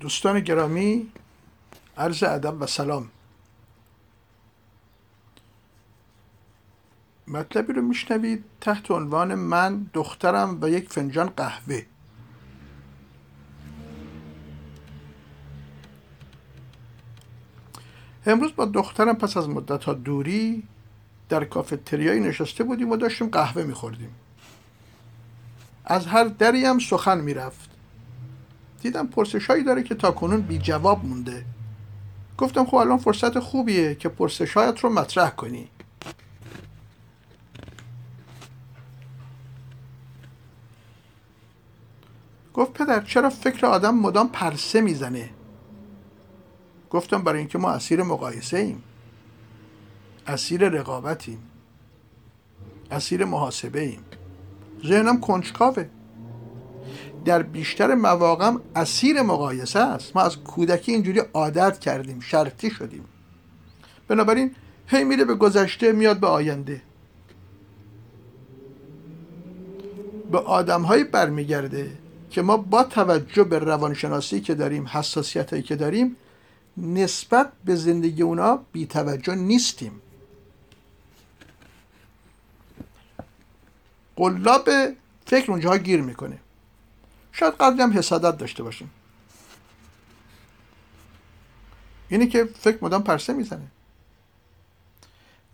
دوستان گرامی عرض ادب و سلام. مطلبی رو میشنوید تحت عنوان من دخترم و یک فنجان قهوه. امروز با دخترم پس از مدت ها دوری در کافتریایی نشسته بودیم و داشتیم قهوه میخوردیم. از هر دری هم سخن می‌رفت. دیدم پرسش هایی داره که تا کنون بی جواب مونده. گفتم خب الان فرصت خوبیه که پرسش هایت رو مطرح کنی. گفت پدر چرا فکر آدم مدام پرسه می‌زنه؟ گفتم برای اینکه ما اسیر مقایسه ایم. اسیر رقابتیم. اسیر محاسبه ایم. ذهنم کنجکاوه. در بیشتر مواقع اسیر مقایسه است. ما از کودکی اینجوری عادت کردیم شرطی شدیم. بنابراین هی میره به گذشته میاد به آینده. به آدم هایی برمیگرده که ما با توجه به روانشناسی که داریم حساسیت هایی که داریم نسبت به زندگی اونا بی توجه نیستیم. قلاب فکر اونجاها گیر می‌کنه. شاید قدری هم حسادت داشته باشیم. اینی که فکر مدام پرسه می‌زنه.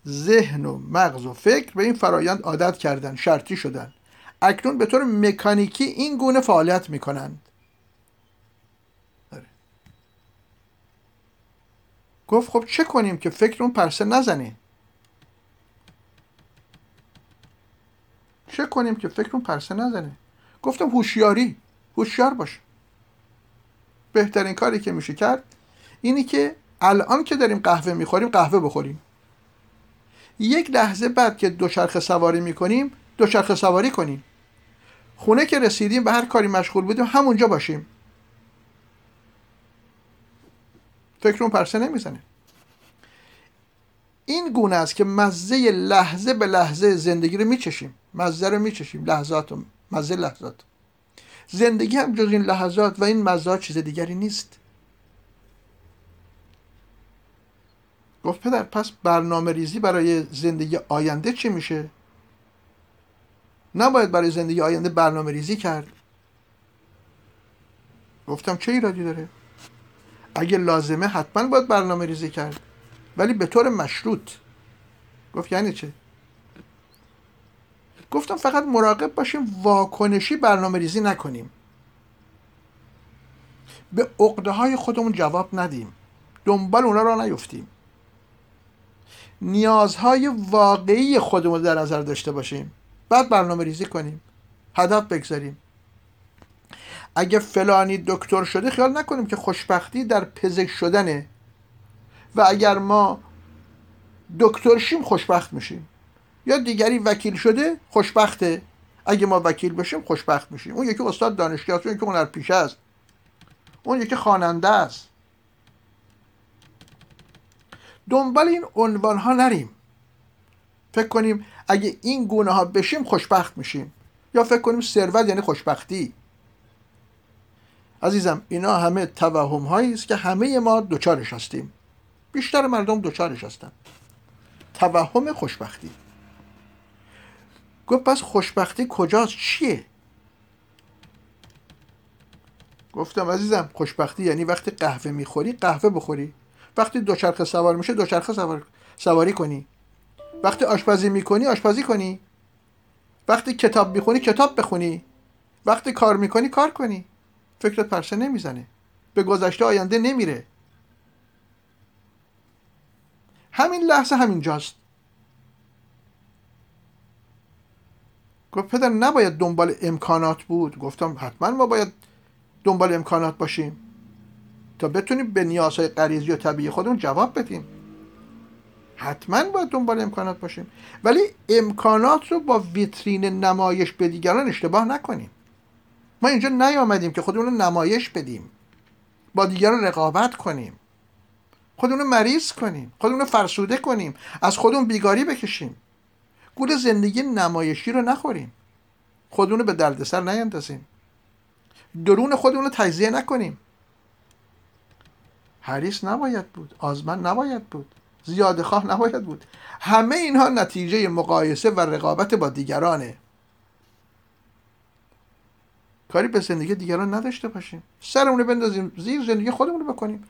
ذهن و مغز و فکر به این فرایند عادت کردن شرطی شدن. اکنون به طور مکانیکی این گونه فعالیت می‌کنند. گفت خب چه کنیم که فکر اون پرسه نزنه؟ چه کنیم که فکر اون پرسه نزنه؟ گفتم هوشیاری. هوشیار باش بهترین کاری که میشه کرد اینی که الان که داریم قهوه می‌خوریم قهوه بخوریم. یک لحظه بعد که دوچرخه سواری می‌کنیم دوچرخه سواری کنیم. خونه که رسیدیم به هر کاری مشغول بودیم همونجا باشیم. فکر اون پرسه نمی‌زنه. این گونه است که مزه لحظه به لحظه زندگی رو میچشیم. مزه رو میچشیم. لحظات و مزه لحظات زندگی هم جز این لحظات و این مزه چیز دیگری نیست. گفت پدر پس برنامه ریزی برای زندگی آینده چی میشه؟ نباید برای زندگی آینده برنامه ریزی کرد. گفتم چه ایرادی داره؟ اگه لازمه حتما باید برنامه ریزی کرد. ولی به طور مشروط. گفت یعنی چه؟ گفتم فقط مراقب باشیم واکنشی برنامه ریزی نکنیم. به عقده های خودمون جواب ندیم. دنبال اونا را نیفتیم. نیازهای واقعی خودمون در نظر داشته باشیم. بعد برنامه ریزی کنیم. هدف بگذاریم. اگه فلانی دکتر شده خیال نکنیم که خوشبختی در پزشک شدنه. و اگر ما دکتر شیم خوشبخت میشیم. یا دیگری وکیل شده خوشبخته. اگه ما وکیل بشیم خوشبخت میشیم. اون یکی استاد دانشگاه است اون یکی هنر پیشه است. اون یکی خواننده است. دنبال این عنوان ها نریم. فکر کنیم اگه این گونه ها بشیم خوشبخت میشیم. یا فکر کنیم ثروت یعنی خوشبختی. عزیزم اینا همه توهم هایی است که همه ما دوچارش هستیم. بیشتر مردم دوچارش هستن. توهم خوشبختی. گفت پس خوشبختی کجاست؟ چیه؟ گفتم عزیزم خوشبختی یعنی وقتی قهوه می‌خوری قهوه بخوری. وقتی دوچرخه سوار میشه دوچرخه سوار... سواری کنی. وقتی آشپزی می‌کنی آشپزی کنی. وقتی کتاب می‌خونی کتاب بخونی. وقتی کار می‌کنی کار کنی. فکرت پرسه نمی‌زنه. به گذشته آینده نمیره. همین لحظه همین گفت پدر نباید دنبال امکانات بود. گفتم حتما ما باید دنبال امکانات باشیم. تا بتونیم به نیازهای غریزی و طبیعی خودمون جواب بدیم. حتما باید دنبال امکانات باشیم. ولی امکانات رو با ویترین نمایش به دیگران اشتباه نکنیم. ما اینجا نیامدیم که خودمون رو نمایش بدیم. با دیگران رقابت کنیم. خودمون رو مریض کنیم. خودمون رو فرسوده کنیم. از خودمون بیگاری بکشیم. گول زندگی نمایشی رو نخوریم. خودمون رو به دردسر نیندازیم. درون خودمون رو تجزیه نکنیم. حریص نباید بود. آزمن نباید بود. زیاده خواه نباید بود. همه اینها نتیجه مقایسه و رقابت با دیگرانه. کاری به زندگی دیگران نداشته باشیم. سرمون بندازیم. زیر زندگی خودمون رو بکنیم.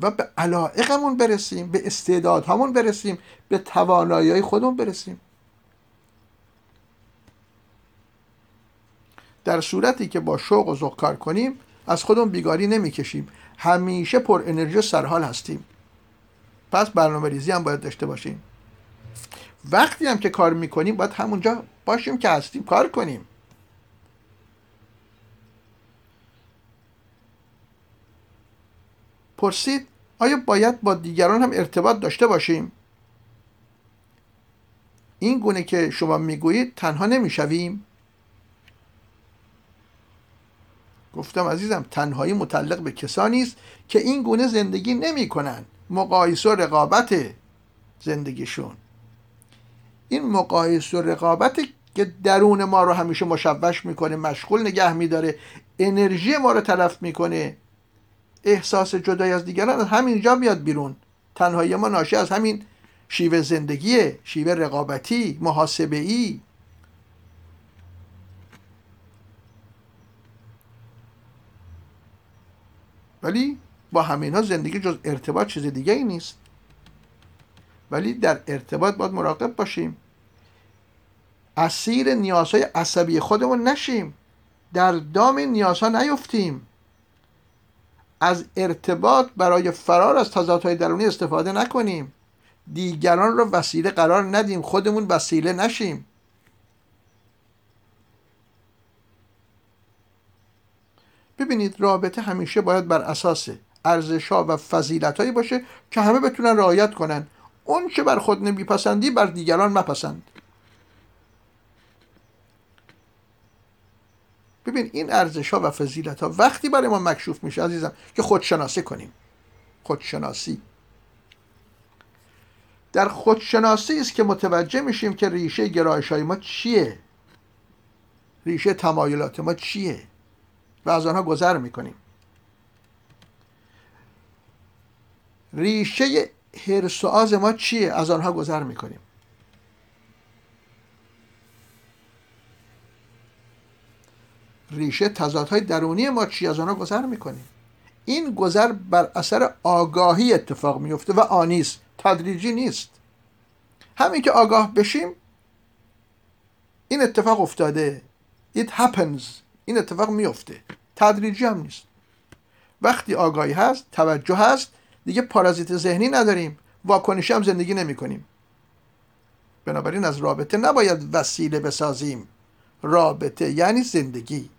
و به علائقمون برسیم به استعدادهامون برسیم به توانایی خودمون برسیم. در صورتی که با شوق و ذوق کار کنیم از خودمون بیگاری نمی‌کشیم. همیشه پر انرژی و سرحال هستیم. پس برنامه ریزی هم باید داشته باشیم. وقتی هم که کار می‌کنیم باید همونجا باشیم که هستیم کار کنیم. پرسید آیا باید با دیگران هم ارتباط داشته باشیم؟ این گونه که شما می‌گویید تنها نمی‌شویم. گفتم عزیزم تنهایی متعلق به کسانی است که این گونه زندگی نمی کنن مقایسه و رقابت زندگیشون. این مقایسه و رقابت که درون ما رو همیشه مشوش می‌کنه مشغول نگه میداره انرژی ما رو تلف می‌کنه احساس جدای از دیگران از همینجا میاد بیرون. تنهایی ما ناشی از همین شیوه زندگیه شیوه رقابتی محاسبه ای ولی با همینها زندگی جز ارتباط چیز دیگه ای نیست. ولی در ارتباط باید مراقب باشیم. اسیر نیازهای عصبی خودمون نشیم. در دام نیازها نیفتیم. از ارتباط برای فرار از تضادهای درونی استفاده نکنیم. دیگران رو وسیله قرار ندیم. خودمون وسیله نشیم. ببینید رابطه همیشه باید بر اساس ارزش ها و فضیلت هایی باشه که همه بتونن رعایت کنن. اون که بر خود نمیپسندی بر دیگران مپسند. ببین این ارزش ها و فضیلت ها وقتی برای ما مکشوف میشه عزیزم که خودشناسی کنیم. خودشناسی. در خودشناسی است که متوجه میشیم که ریشه گرایش های ما چیه. ریشه تمایلات ما چیه. و از آنها گذر می‌کنیم. ریشه حرس و ما چیه؟ از آنها گذر می‌کنیم. ریشه تضادهای درونی ما چی از آنها گذر می‌کنیم این گذر بر اثر آگاهی اتفاق میفته و آنیست تدریجی نیست. همین که آگاه بشیم این اتفاق افتاده. It happens. این اتفاق میفته تدریجی هم نیست. وقتی آگاهی هست توجه هست دیگه پارازیت ذهنی نداریم. واکنشی هم زندگی نمی کنیم بنابراین از رابطه نباید وسیله بسازیم. رابطه یعنی زندگی.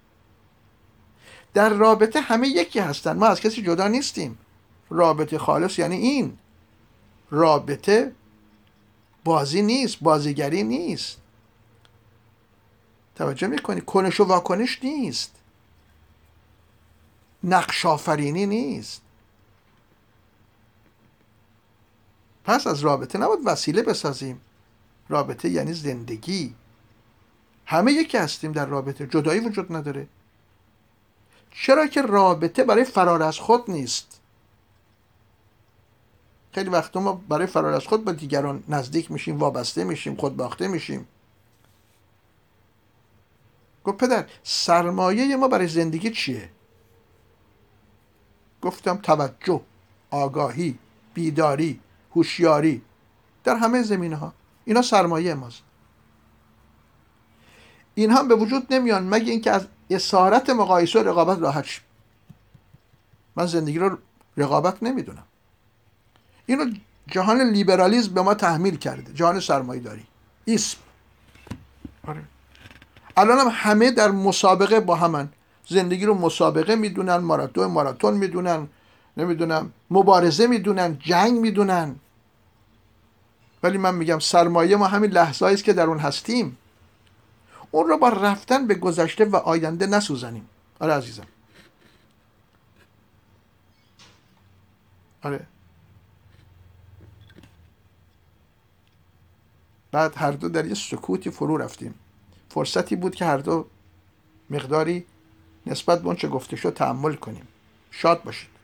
در رابطه همه یکی هستن. ما از کسی جدا نیستیم. رابطه خالص یعنی این. رابطه بازی نیست بازیگری نیست. توجه می‌کنی؟ کنش و واکنش نیست. نقش آفرینی نیست. پس از رابطه نباید وسیله بسازیم. رابطه یعنی زندگی. همه یکی هستیم در رابطه. جدایی وجود نداره. چرا که رابطه برای فرار از خود نیست؟ خیلی وقت ما برای فرار از خود با دیگران نزدیک میشیم وابسته میشیم خودباخته میشیم. گفت پدر سرمایه ما برای زندگی چیه؟ گفتم توجه آگاهی بیداری هوشیاری. در همه زمینه ها اینا سرمایه ماست. این هم به وجود نمیان مگه اینکه از اسارت مقایسه و رقابت راحت شیم من زندگی رو رقابت نمی‌دونم. اینو جهان لیبرالیزم به ما تحمیل کرده. جهان سرمایه داری اسم. آره. الان هم همه در مسابقه با همن. زندگی رو مسابقه می‌دونن ماراتون ماراتون می‌دونن نمی‌دونم مبارزه می‌دونن جنگ می‌دونن. ولی من میگم سرمایه ما همین لحظه است که در اون هستیم. اون رو با رفتن به گذشته و آینده نسوزنیم. آره عزیزم. آره. بعد هر دو در یه سکوتی فرو رفتیم. فرصتی بود که هر دو مقداری نسبت به اونچه گفته شد تحمل کنیم. شاد باشید.